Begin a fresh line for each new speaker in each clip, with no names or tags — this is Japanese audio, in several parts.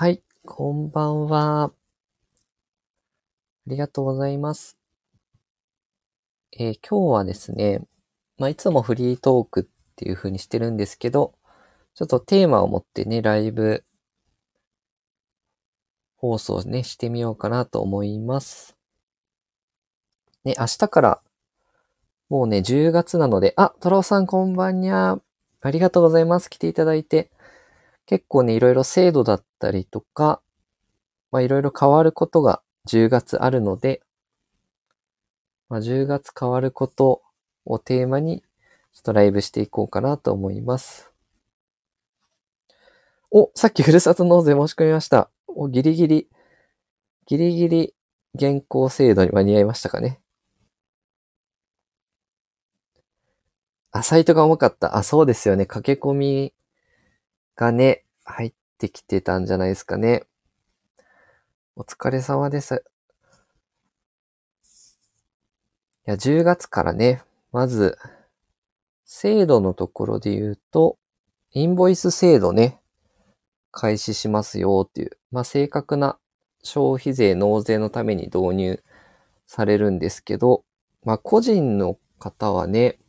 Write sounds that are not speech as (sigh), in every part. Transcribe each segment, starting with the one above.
はい、こんばんは。ありがとうございます。えー今日はですね、まあ、いつもフリートークっていう風にしてるんですけど、ちょっとテーマを持ってね、ライブ放送ね、してみようかなと思います。ね、明日から、もうね、10月なので、あ、トラオさんこんばんにゃ。ありがとうございます。来ていただいて。結構ね、いろいろ制度だったりとか、まあいろいろ変わることが10月あるので、まあ10月変わることをテーマに、ちょっとライブしていこうかなと思います。お、さっきふるさと納税申し込みました。お、ギリギリ、ギリギリ現行制度に間に合いましたかね。あ、サイトが重かった。あ、そうですよね。駆け込みがね、入ってきてたんじゃないですかね。お疲れ様です。いや、10月からね、まず、制度のところで言うと、インボイス制度ね、開始しますよっていう、まあ、正確な消費税納税のために導入されるんですけど、まあ、個人の方はね、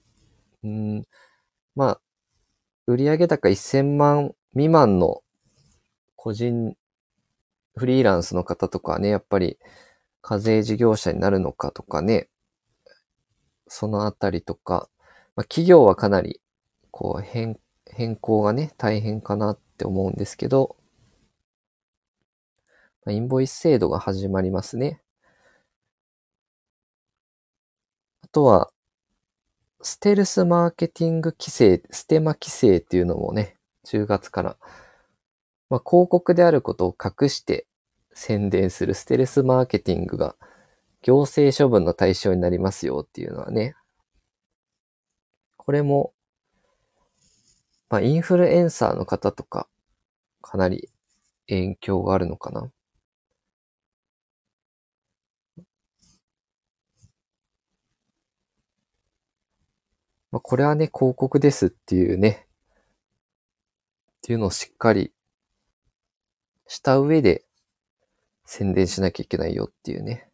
うん、まあ、売上高1000万未満の個人フリーランスの方とかね、やっぱり課税事業者になるのかとかね、そのあたりとか、まあ、企業はかなりこう変、変更がね、大変かなって思うんですけど、まあ、インボイス制度が始まりますね。あとは、ステルスマーケティング規制、ステマ規制っていうのもね、10月から、まあ、広告であることを隠して宣伝するステルスマーケティングが行政処分の対象になりますよっていうのはね、これも、まあ、インフルエンサーの方とか、かなり影響があるのかな。まあ、これはね、広告ですっていうね、っていうのをしっかりした上で宣伝しなきゃいけないよっていうね。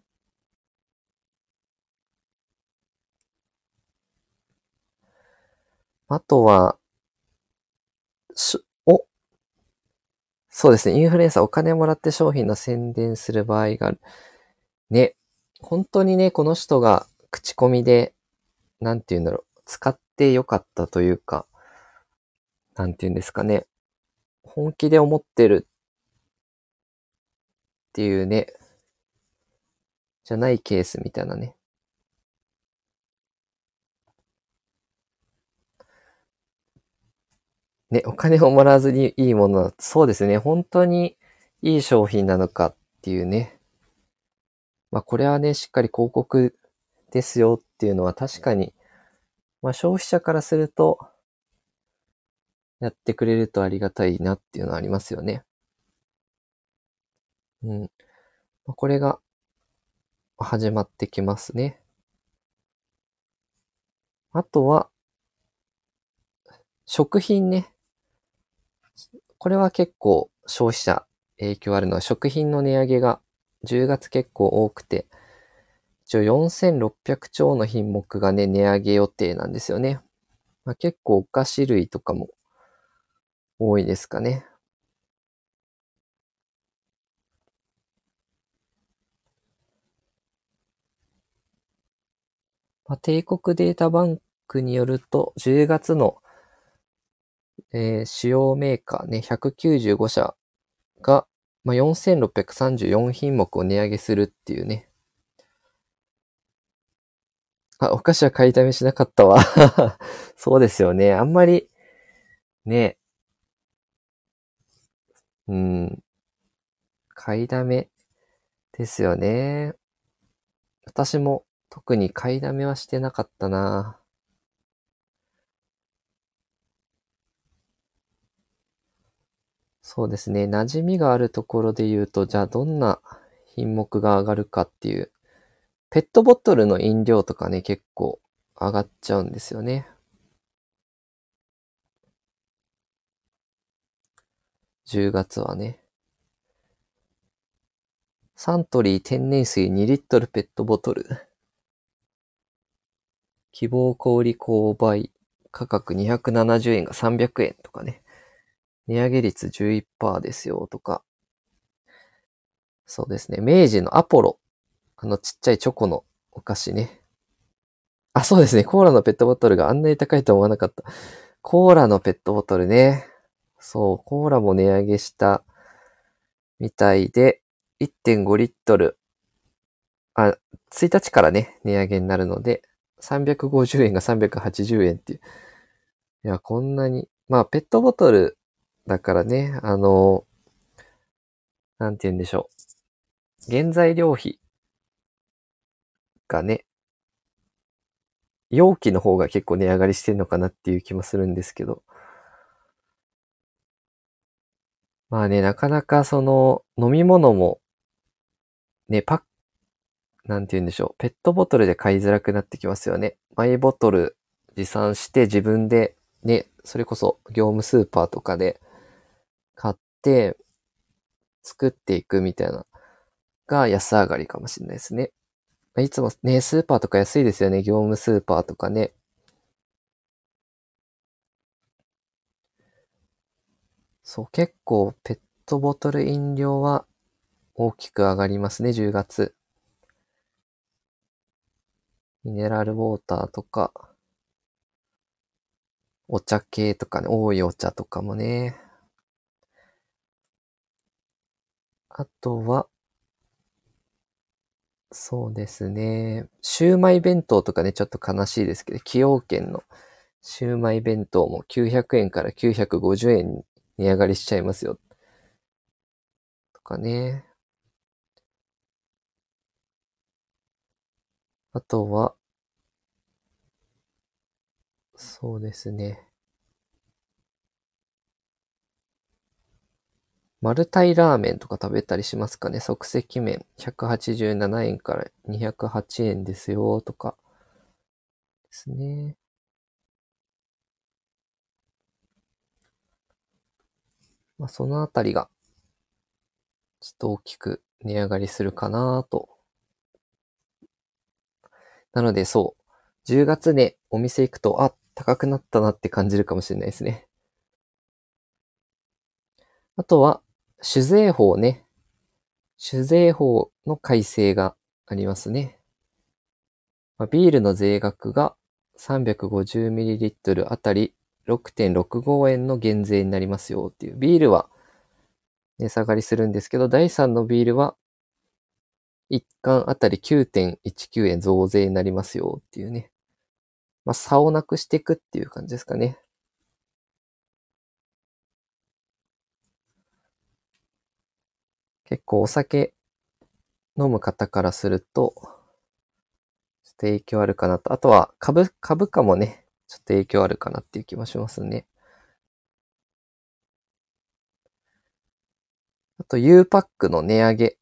あとは、しお、そうですね、インフルエンサーお金もらって商品の宣伝する場合がある。ね、本当にね、この人が口コミで、なんて言うんだろう、使ってよかったというか、なんて言うんですかね。本気で思ってるっていうね、じゃないケースみたいなね。ね、お金をもらわずにいいものだと。そうですね。本当にいい商品なのかっていうね。まあこれはね、しっかり広告ですよっていうのは確かに、まあ消費者からすると、やってくれるとありがたいなっていうのはありますよね。うん。これが始まってきますね。あとは、食品ね。これは結構消費者影響あるのは食品の値上げが10月結構多くて、一応4600兆の品目がね、値上げ予定なんですよね。まあ、結構お菓子類とかも多いですかね。まあ、帝国データバンクによると、10月の、えー主要メーカーね、195社が、まあ、4634品目を値上げするっていうね。あ、お菓子は買いだめしなかったわ。(laughs) そうですよね。あんまり、ね、うん、買いだめですよね。私も特に買いだめはしてなかったな。そうですね。馴染みがあるところで言うと、じゃあどんな品目が上がるかっていう。ペットボトルの飲料とかね、結構上がっちゃうんですよね。10月はね。サントリー天然水2リットルペットボトル。希望小売購買価格270円が300円とかね。値上げ率11%ですよとか。そうですね。明治のアポロ。あのちっちゃいチョコのお菓子ね。あ、そうですね。コーラのペットボトルがあんなに高いと思わなかった。コーラのペットボトルね。そう、コーラも値上げしたみたいで、1.5リットル。あ、1日からね、値上げになるので、350円が380円っていう。いや、こんなに。まあ、ペットボトルだからね、あの、なんて言うんでしょう。原材料費がね、容器の方が結構値上がりしてるのかなっていう気もするんですけど。まあね、なかなかその飲み物もね、パッ、なんて言うんでしょう。ペットボトルで買いづらくなってきますよね。マイボトル持参して自分でね、それこそ業務スーパーとかで買って作っていくみたいなが安上がりかもしれないですね。いつもね、スーパーとか安いですよね。業務スーパーとかね。そう、結構ペットボトル飲料は大きく上がりますね、10月。ミネラルウォーターとか、お茶系とかね、多いお茶とかもね。あとは、そうですね。シューマイ弁当とかね、ちょっと悲しいですけど、崎陽軒のシューマイ弁当も900円から950円値上がりしちゃいますよ。とかね。あとは、そうですね。マルタイラーメンとか食べたりしますかね即席麺187円から208円ですよとかですね。まあ、そのあたりが、ちょっと大きく値上がりするかなと。なのでそう、10月ね、お店行くと、あ、高くなったなって感じるかもしれないですね。あとは、酒税法ね。酒税法の改正がありますね。まあ、ビールの税額が 350ml あたり6.65円の減税になりますよっていう。ビールは値下がりするんですけど、第3のビールは1缶あたり9.19円増税になりますよっていうね。まあ、差をなくしていくっていう感じですかね。結構お酒飲む方からすると、ちょっと影響あるかなと。あとは株、株価もね、ちょっと影響あるかなっていう気もしますね。あと U パックの値上げ。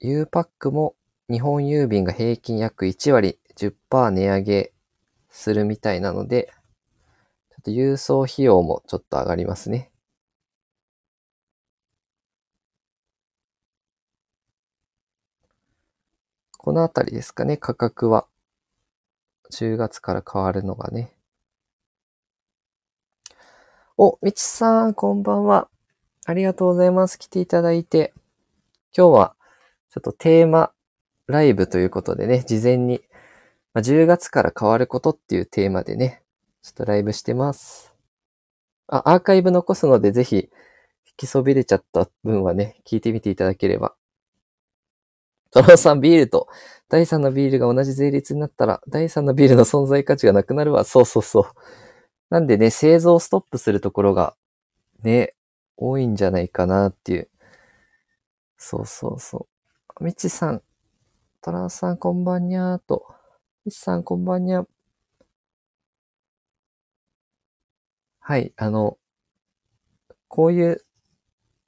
U パックも日本郵便が平均約1割10%値上げするみたいなので、ちょっと郵送費用もちょっと上がりますね。このあたりですかね、価格は。10月から変わるのがね。お、みちさん、こんばんは。ありがとうございます。来ていただいて。今日は、ちょっとテーマライブということでね、事前に、まあ、10月から変わることっていうテーマでね、ちょっとライブしてます。あ、アーカイブ残すので、ぜひ、引きそびれちゃった分はね、聞いてみていただければトラさんビールと第3のビールが同じ税率になったら、第3のビールの存在価値がなくなるわ。そうそうそう。なんでね、製造ストップするところが、ね、多いんじゃないかなっていう。そうそうそう。みちさん、トランさんこんばんにゃーと。みちさんこんばんにゃ。はい、あの、こういう、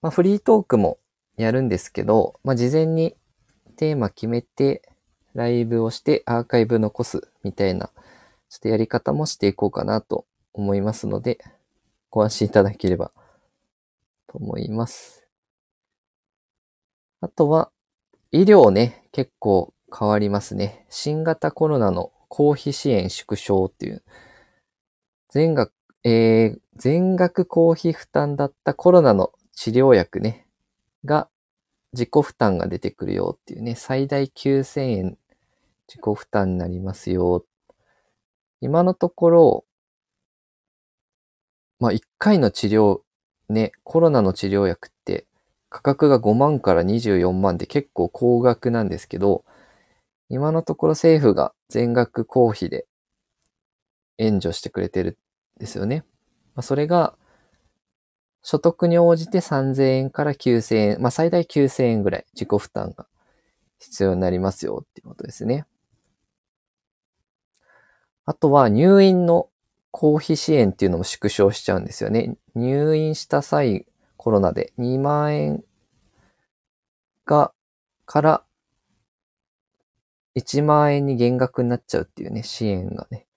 まあ、フリートークもやるんですけど、まあ、事前にテーマ決めて、ライブをしてアーカイブ残すみたいな、ちょっとやり方もしていこうかなと思いますので、ご安心いただければと思います。あとは、医療ね、結構変わりますね。新型コロナの公費支援縮小っていう、全額、えー、全額公費負担だったコロナの治療薬ね、が自己負担が出てくるよっていうね、最大9000円自己負担になりますよ。今のところ、まあ、1回の治療、ね、コロナの治療薬って価格が5万から24万で結構高額なんですけど、今のところ政府が全額公費で援助してくれてるんですよね。まあ、それが、所得に応じて3000円から9000円、まあ最大9000円ぐらい自己負担が必要になりますよっていうことですね。あとは入院の公費支援っていうのも縮小しちゃうんですよね。入院した際、コロナで2万円が、から1万円に減額になっちゃうっていうね、支援がね。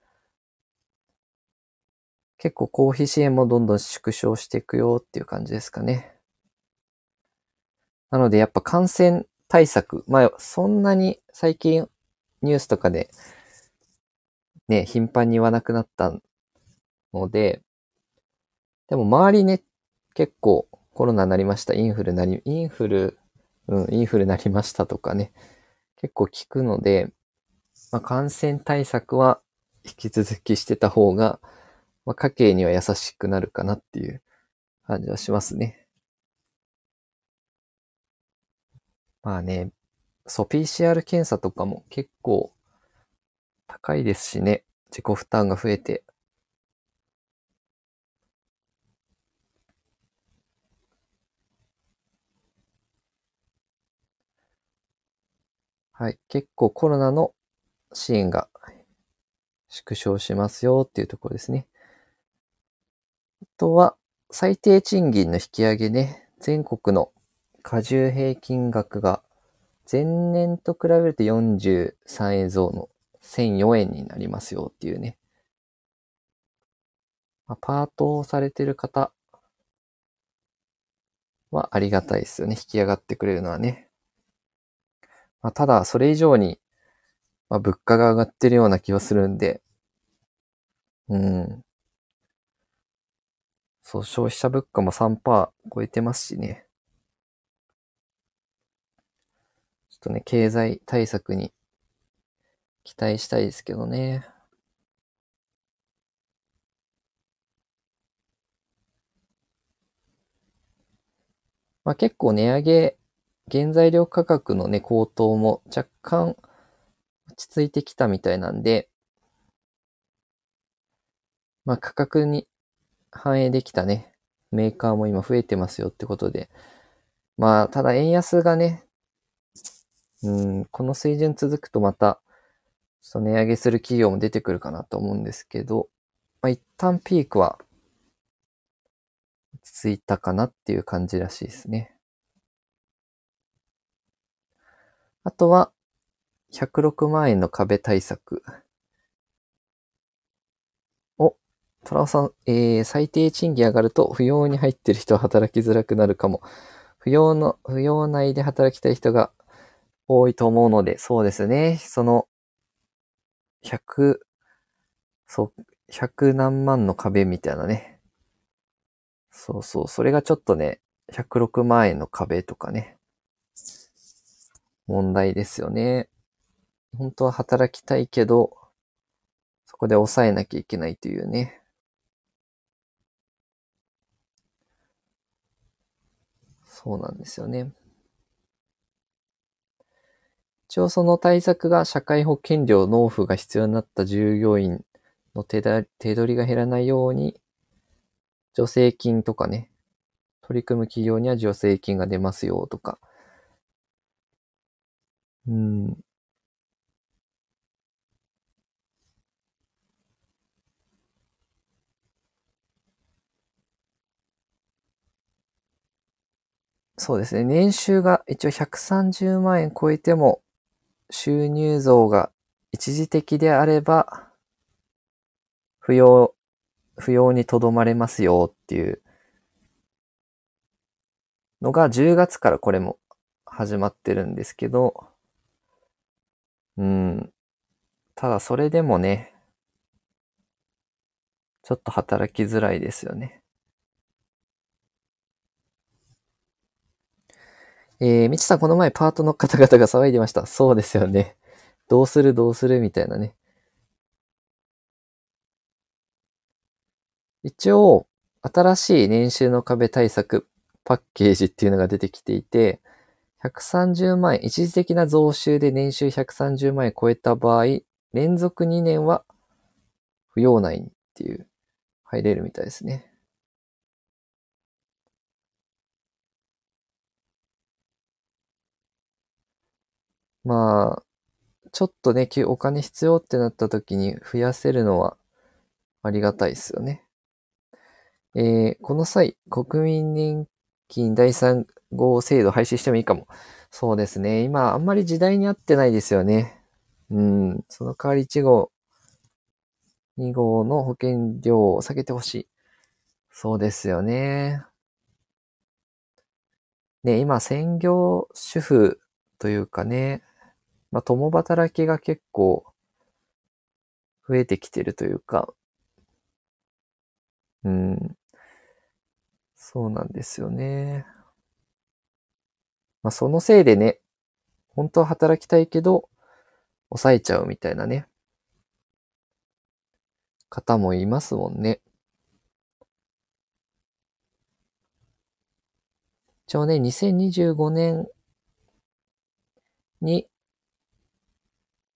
結構公費支援もどんどん縮小していくよっていう感じですかね。なのでやっぱ感染対策、まあそんなに最近ニュースとかでね、頻繁に言わなくなったので、でも周りね、結構コロナになりました、インフルなり、インフル、うん、インフルなりましたとかね、結構聞くので、まあ、感染対策は引き続きしてた方が、まあ、家計には優しくなるかなっていう感じはしますね。まあね、そう、PCR 検査とかも結構高いですしね、自己負担が増えて。はい。結構コロナの支援が縮小しますよっていうところですね。あとは、最低賃金の引き上げね。全国の過重平均額が前年と比べると43円増の1004円になりますよっていうね。ま、パートをされてる方はありがたいですよね。引き上がってくれるのはね。まあ、ただ、それ以上に、まあ、物価が上がってるような気がするんで、うん。そう、消費者物価も3%超えてますしね。ちょっとね、経済対策に期待したいですけどね。まあ結構値上げ、原材料価格のね、高騰も若干落ち着いてきたみたいなんで、まあ価格に反映できたね、メーカーも今増えてますよってことで、まあただ円安がね、うん、この水準続くとまたそ値上げする企業も出てくるかなと思うんですけど、まあ、一旦ピークは落ち着いたかなっていう感じらしいですね。あとは、106万円の壁対策。お、トラオさん、えー、最低賃金上がると、扶養に入ってる人は働きづらくなるかも。扶養の、扶養内で働きたい人が多いと思うので、そうですね。その、100、そう、100何万の壁みたいなね。そうそう、それがちょっとね、106万円の壁とかね、問題ですよね。本当は働きたいけど、そこで抑えなきゃいけないというね。そうなんですよね。一応その対策が社会保険料納付が必要になった従業員の手だ手取りが減らないように、助成金とかね、取り組む企業には助成金が出ますよとか。うん。そうですね。年収が一応130万円超えても、収入増が一時的であれば、不要、不要にとどまれますよっていうのが10月からこれも始まってるんですけど、うん。ただそれでもね、ちょっと働きづらいですよね。えー、みちさんこの前パートの方々が騒いでました。そうですよね。どうするどうするみたいなね。一応、新しい年収の壁対策パッケージっていうのが出てきていて、130万円、一時的な増収で年収130万円超えた場合、連続2年は不要内っていう、入れるみたいですね。まあ、ちょっとね、お金必要ってなった時に増やせるのはありがたいですよね。えー、この際、国民年金第3号制度廃止してもいいかも。そうですね。今、あんまり時代に合ってないですよね。うん。その代わり1号、2号の保険料を下げてほしい。そうですよね。ね、今、専業主婦というかね、まあ、共働きが結構増えてきてるというか、うん。そうなんですよね。まあ、そのせいでね、本当は働きたいけど、抑えちゃうみたいなね、方もいますもんね。一応ね、2025年に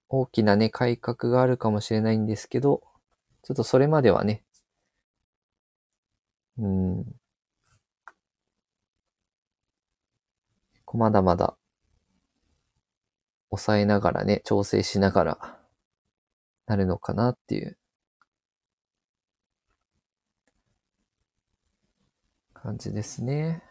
大きなね、改革があるかもしれないんですけど、ちょっとそれまではね、うん、まだまだ、抑えながらね、調整しながら、なるのかなっていう感じですね。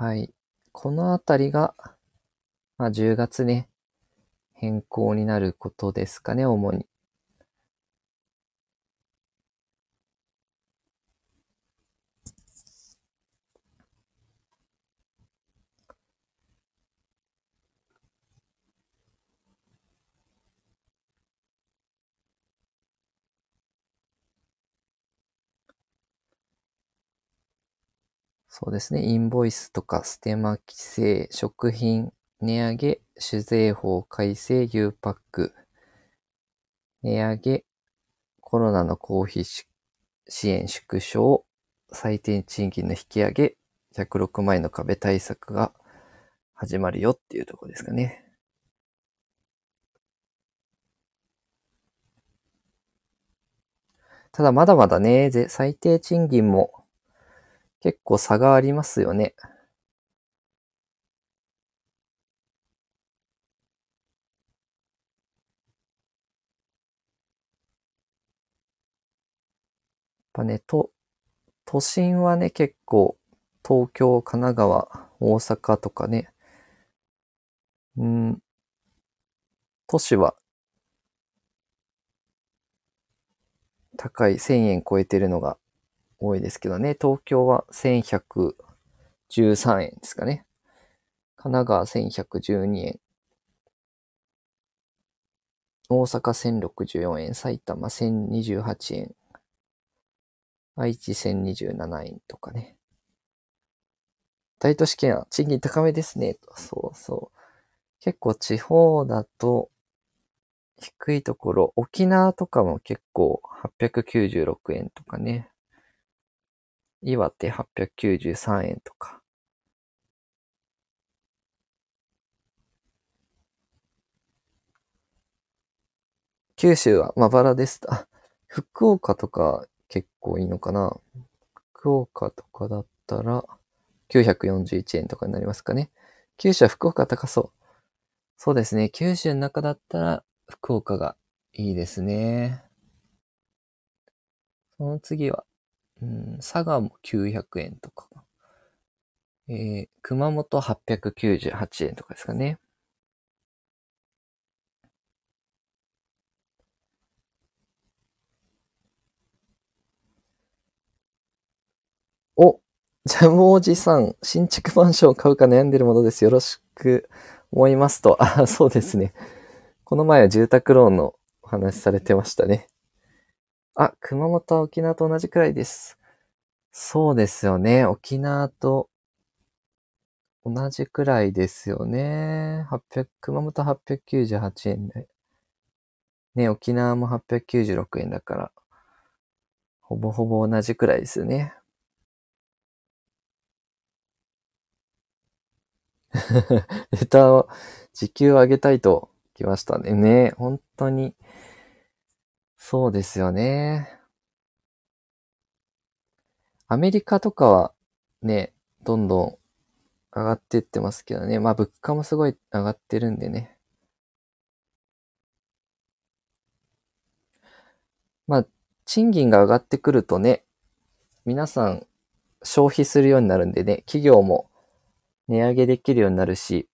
はい。このあたりが、まあ、10月ね、変更になることですかね、主に。そうですね。インボイスとかステマ規制、食品値上げ、酒税法改正 U パック、値上げ、コロナの公費支援縮小、最低賃金の引き上げ、106万円の壁対策が始まるよっていうところですかね。ただまだまだね、最低賃金も結構差がありますよね。やっぱね、と、都心はね、結構、東京、神奈川、大阪とかね、うん、都市は高い1000円超えてるのが多いですけどね。東京は1113円ですかね。神奈川1112円。大阪1064円。埼玉1028円。愛知1027円とかね。大都市圏は賃金高めですね。そうそう。結構地方だと低いところ、沖縄とかも結構896円とかね。岩手893円とか。九州はまばらです。あ、福岡とか結構いいのかな。福岡とかだったら941円とかになりますかね。九州は福岡高そう。そうですね。九州の中だったら福岡がいいですね。その次はうん、佐賀も900円とか。えー、熊本898円とかですかね。お、ジャムおじさん、新築マンションを買うか悩んでるものです。よろしく思いますと。あ、そうですね。この前は住宅ローンのお話されてましたね。あ、熊本は沖縄と同じくらいです。そうですよね。沖縄と同じくらいですよね。800、熊本898円で。ね、沖縄も896円だから、ほぼほぼ同じくらいですよね。(laughs) レタを時給を上げたいと来ましたね。ね、本当に、そうですよね。アメリカとかはね、どんどん上がってってますけどね。まあ物価もすごい上がってるんでね。まあ、賃金が上がってくるとね、皆さん消費するようになるんでね、企業も値上げできるようになるし、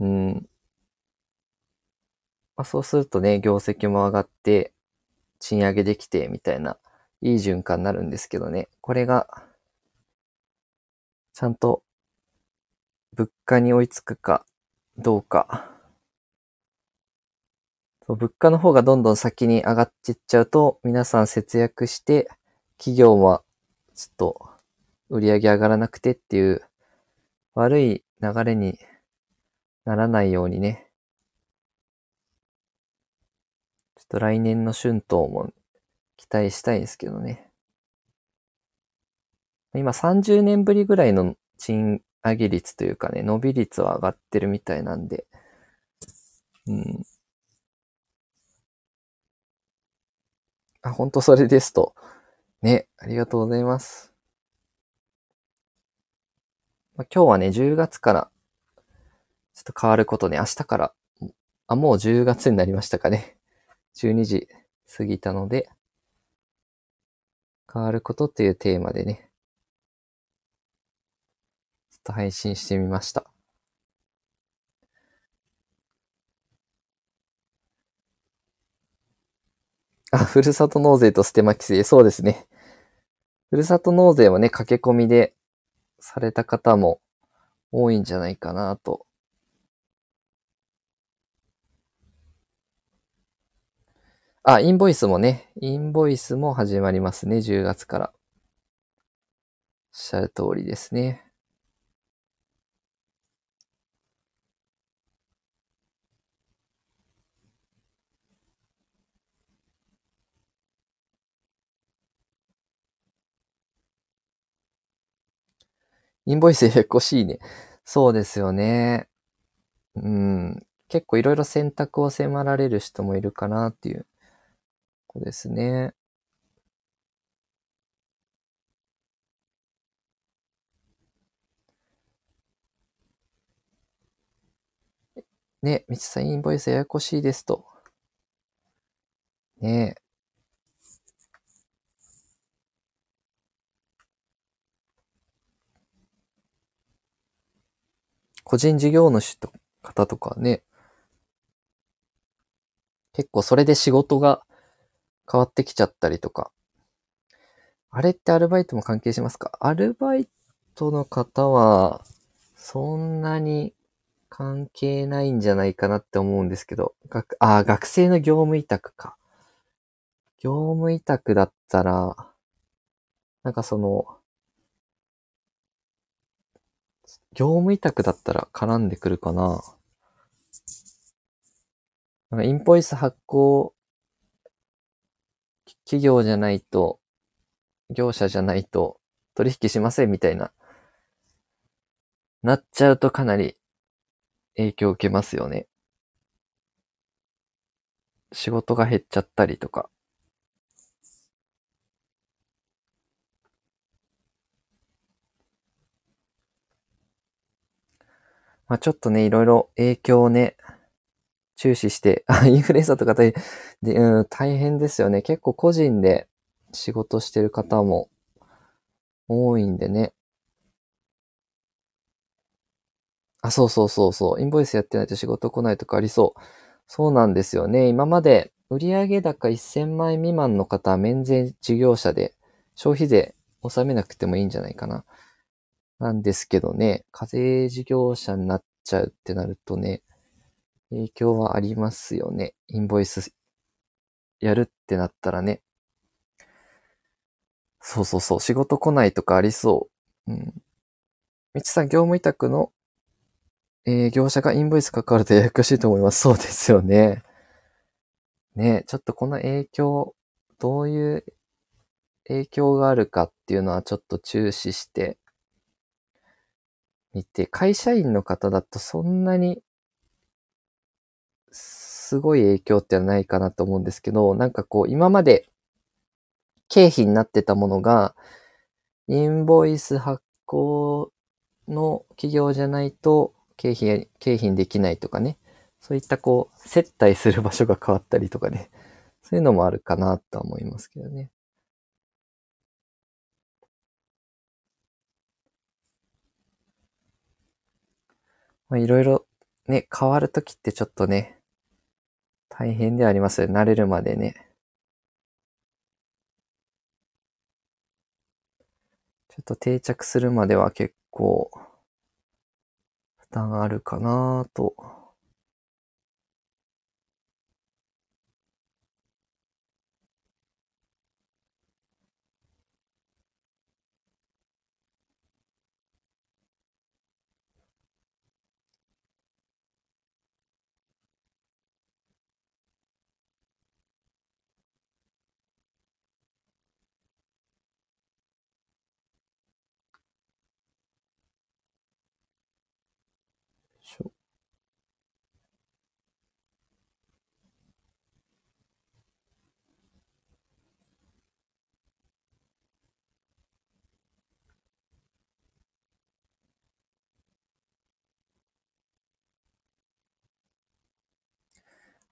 うん。まあ、そうするとね、業績も上がって、賃上げできて、みたいな、いい循環になるんですけどね。これが、ちゃんと、物価に追いつくか、どうか。そう物価の方がどんどん先に上がっていっちゃうと、皆さん節約して、企業は、ちょっと、売り上げ上がらなくてっていう、悪い流れにならないようにね、ちょっと来年の春闘も期待したいですけどね。今30年ぶりぐらいの賃上げ率というかね、伸び率は上がってるみたいなんで、うん。あ、本当それですと。ね、ありがとうございます。まあ、今日はね、10月から、ちょっと変わることね、明日から、あ、もう10月になりましたかね。12時過ぎたので、変わることっていうテーマでね、ちょっと配信してみました。あ、ふるさと納税とステマ規制、そうですね。ふるさと納税はね、駆け込みでされた方も多いんじゃないかなと。あ、インボイスもね、インボイスも始まりますね、10月から。おっしゃる通りですね。インボイスややこしいね。そうですよね。うん。結構いろいろ選択を迫られる人もいるかなっていう子ですね。ね、みつさんインボイスややこしいですと。ねえ個人事業主と方とかね、結構それで仕事が変わってきちゃったりとか。あれってアルバイトも関係しますか？アルバイトの方は、そんなに関係ないんじゃないかなって思うんですけど、学、あ、学生の業務委託か。業務委託だったら、なんかその、業務委託だったら絡んでくるかな。なんかインボイス発行企業じゃないと、業者じゃないと取引しませんみたいな、なっちゃうとかなり影響を受けますよね。仕事が減っちゃったりとか。まあちょっとね、いろいろ影響をね、注視して、あ、(laughs) インフルエンサーとか大で、うん、大変ですよね。結構個人で仕事してる方も多いんでね。あ、そうそうそうそう。インボイスやってないと仕事来ないとかありそう。そうなんですよね。今まで売上高1000万円未満の方は免税事業者で消費税納めなくてもいいんじゃないかな。なんですけどね、課税事業者になっちゃうってなるとね、影響はありますよね。インボイスやるってなったらね。そうそうそう、仕事来ないとかありそう。うん。みちさん、業務委託の、えー、業者がインボイスかかるとややこしいと思います。そうですよね。ねちょっとこの影響、どういう影響があるかっていうのはちょっと注視してみて、会社員の方だとそんなにすごい影響ってはないかなと思うんですけど、なんかこう今まで経費になってたものが、インボイス発行の企業じゃないと経費、経費にできないとかね。そういったこう、接待する場所が変わったりとかね。そういうのもあるかなとは思いますけどね。まあいろいろね、変わるときってちょっとね、大変ではあります。慣れるまでね。ちょっと定着するまでは結構負担あるかなと。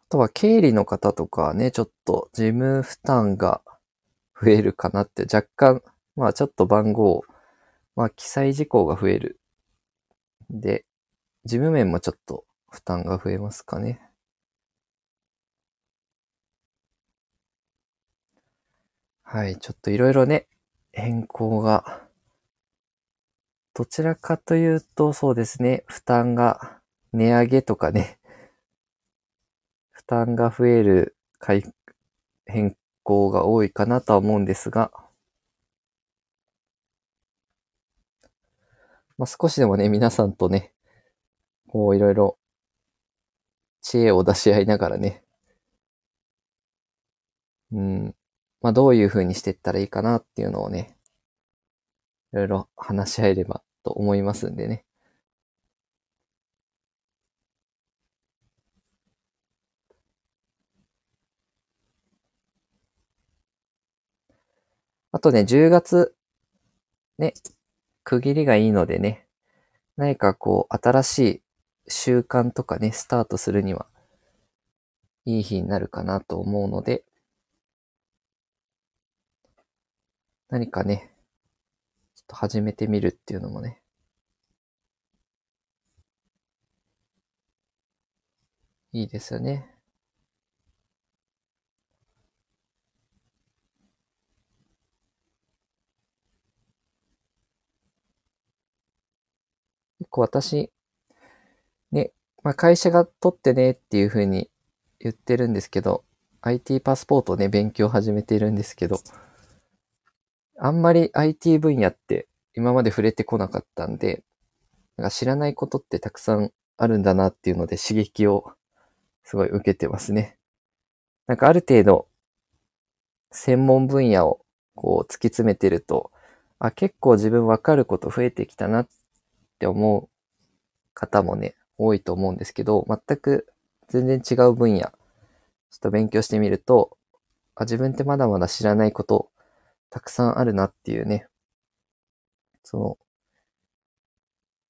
とは経理の方とかね、ちょっと事務負担が増えるかなって若干、まあちょっと番号、まあ記載事項が増える。で、事務面もちょっと負担が増えますかね。はい、ちょっといろいろね、変更が、どちらかというと、そうですね、負担が値上げとかね、負担が増える変更が多いかなとは思うんですが、まあ、少しでもね、皆さんとね、こういろいろ知恵を出し合いながらね、うん、まあどういう風にしていったらいいかなっていうのをね、いろいろ話し合えればと思いますんでね。あとね、10月、ね、区切りがいいのでね、何かこう、新しい習慣とかね、スタートするには、いい日になるかなと思うので、何かね、ちょっと始めてみるっていうのもね、いいですよね。結構私、ね、まあ、会社が取ってねっていう風に言ってるんですけど、IT パスポートね、勉強始めてるんですけど、あんまり IT 分野って今まで触れてこなかったんで、なんか知らないことってたくさんあるんだなっていうので刺激をすごい受けてますね。なんかある程度専門分野をこう突き詰めてると、あ、結構自分わかること増えてきたなっって思う方もね、多いと思うんですけど、全く全然違う分野、ちょっと勉強してみると、あ自分ってまだまだ知らないことたくさんあるなっていうね、その、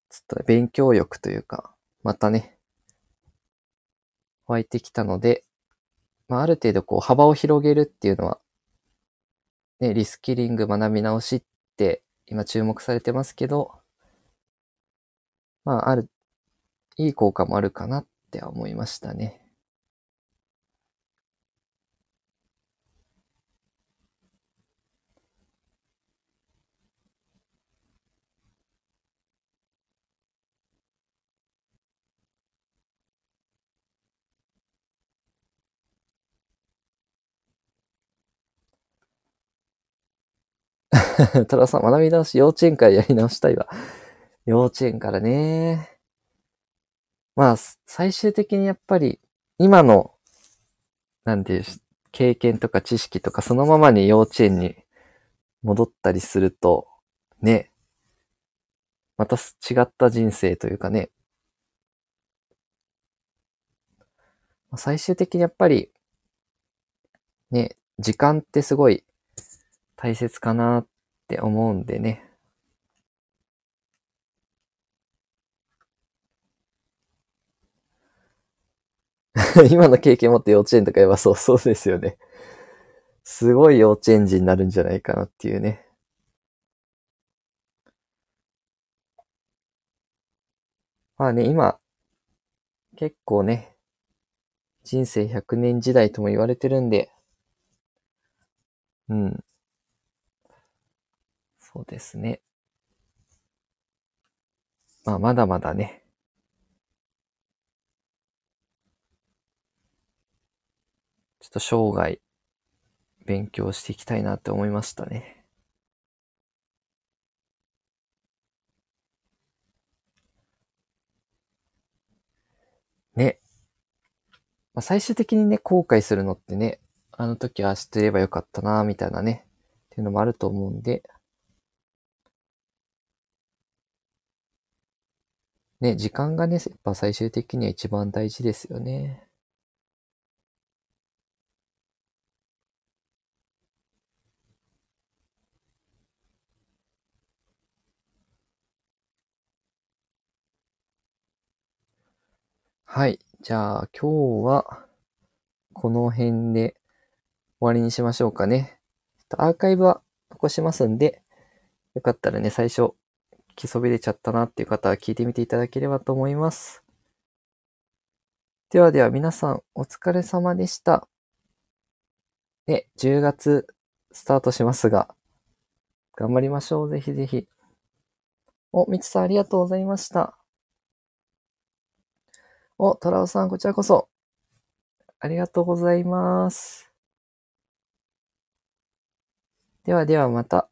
ちょっと勉強欲というか、またね、湧いてきたので、まあ、ある程度こう幅を広げるっていうのは、ね、リスキリング学び直しって今注目されてますけど、まあ、ある、いい効果もあるかなって思いましたね。(laughs) トラさん、学び直し、幼稚園からやり直したいわ。幼稚園からね。まあ、最終的にやっぱり、今の、なんていう、経験とか知識とかそのままに幼稚園に戻ったりすると、ね、また違った人生というかね、最終的にやっぱり、ね、時間ってすごい大切かなって思うんでね。(laughs) 今の経験持って幼稚園とか言えばそう (laughs) そうですよね。すごい幼稚園児になるんじゃないかなっていうね。まあね、今、結構ね、人生100年時代とも言われてるんで、うん。そうですね。まあ、まだまだね。ちょっと生涯勉強していきたいなって思いましたね。ね。まあ、最終的にね、後悔するのってね、あの時は知ってればよかったな、みたいなね、っていうのもあると思うんで、ね、時間がね、やっぱ最終的には一番大事ですよね。はい。じゃあ、今日は、この辺で終わりにしましょうかね。アーカイブは残しますんで、よかったらね、最初、きそびれちゃったなっていう方は聞いてみていただければと思います。ではでは皆さんお疲れ様でした。ね、10月スタートしますが、頑張りましょう。ぜひぜひ。お、みつさんありがとうございました。お、トラオさんこちらこそ。ありがとうございます。ではではまた。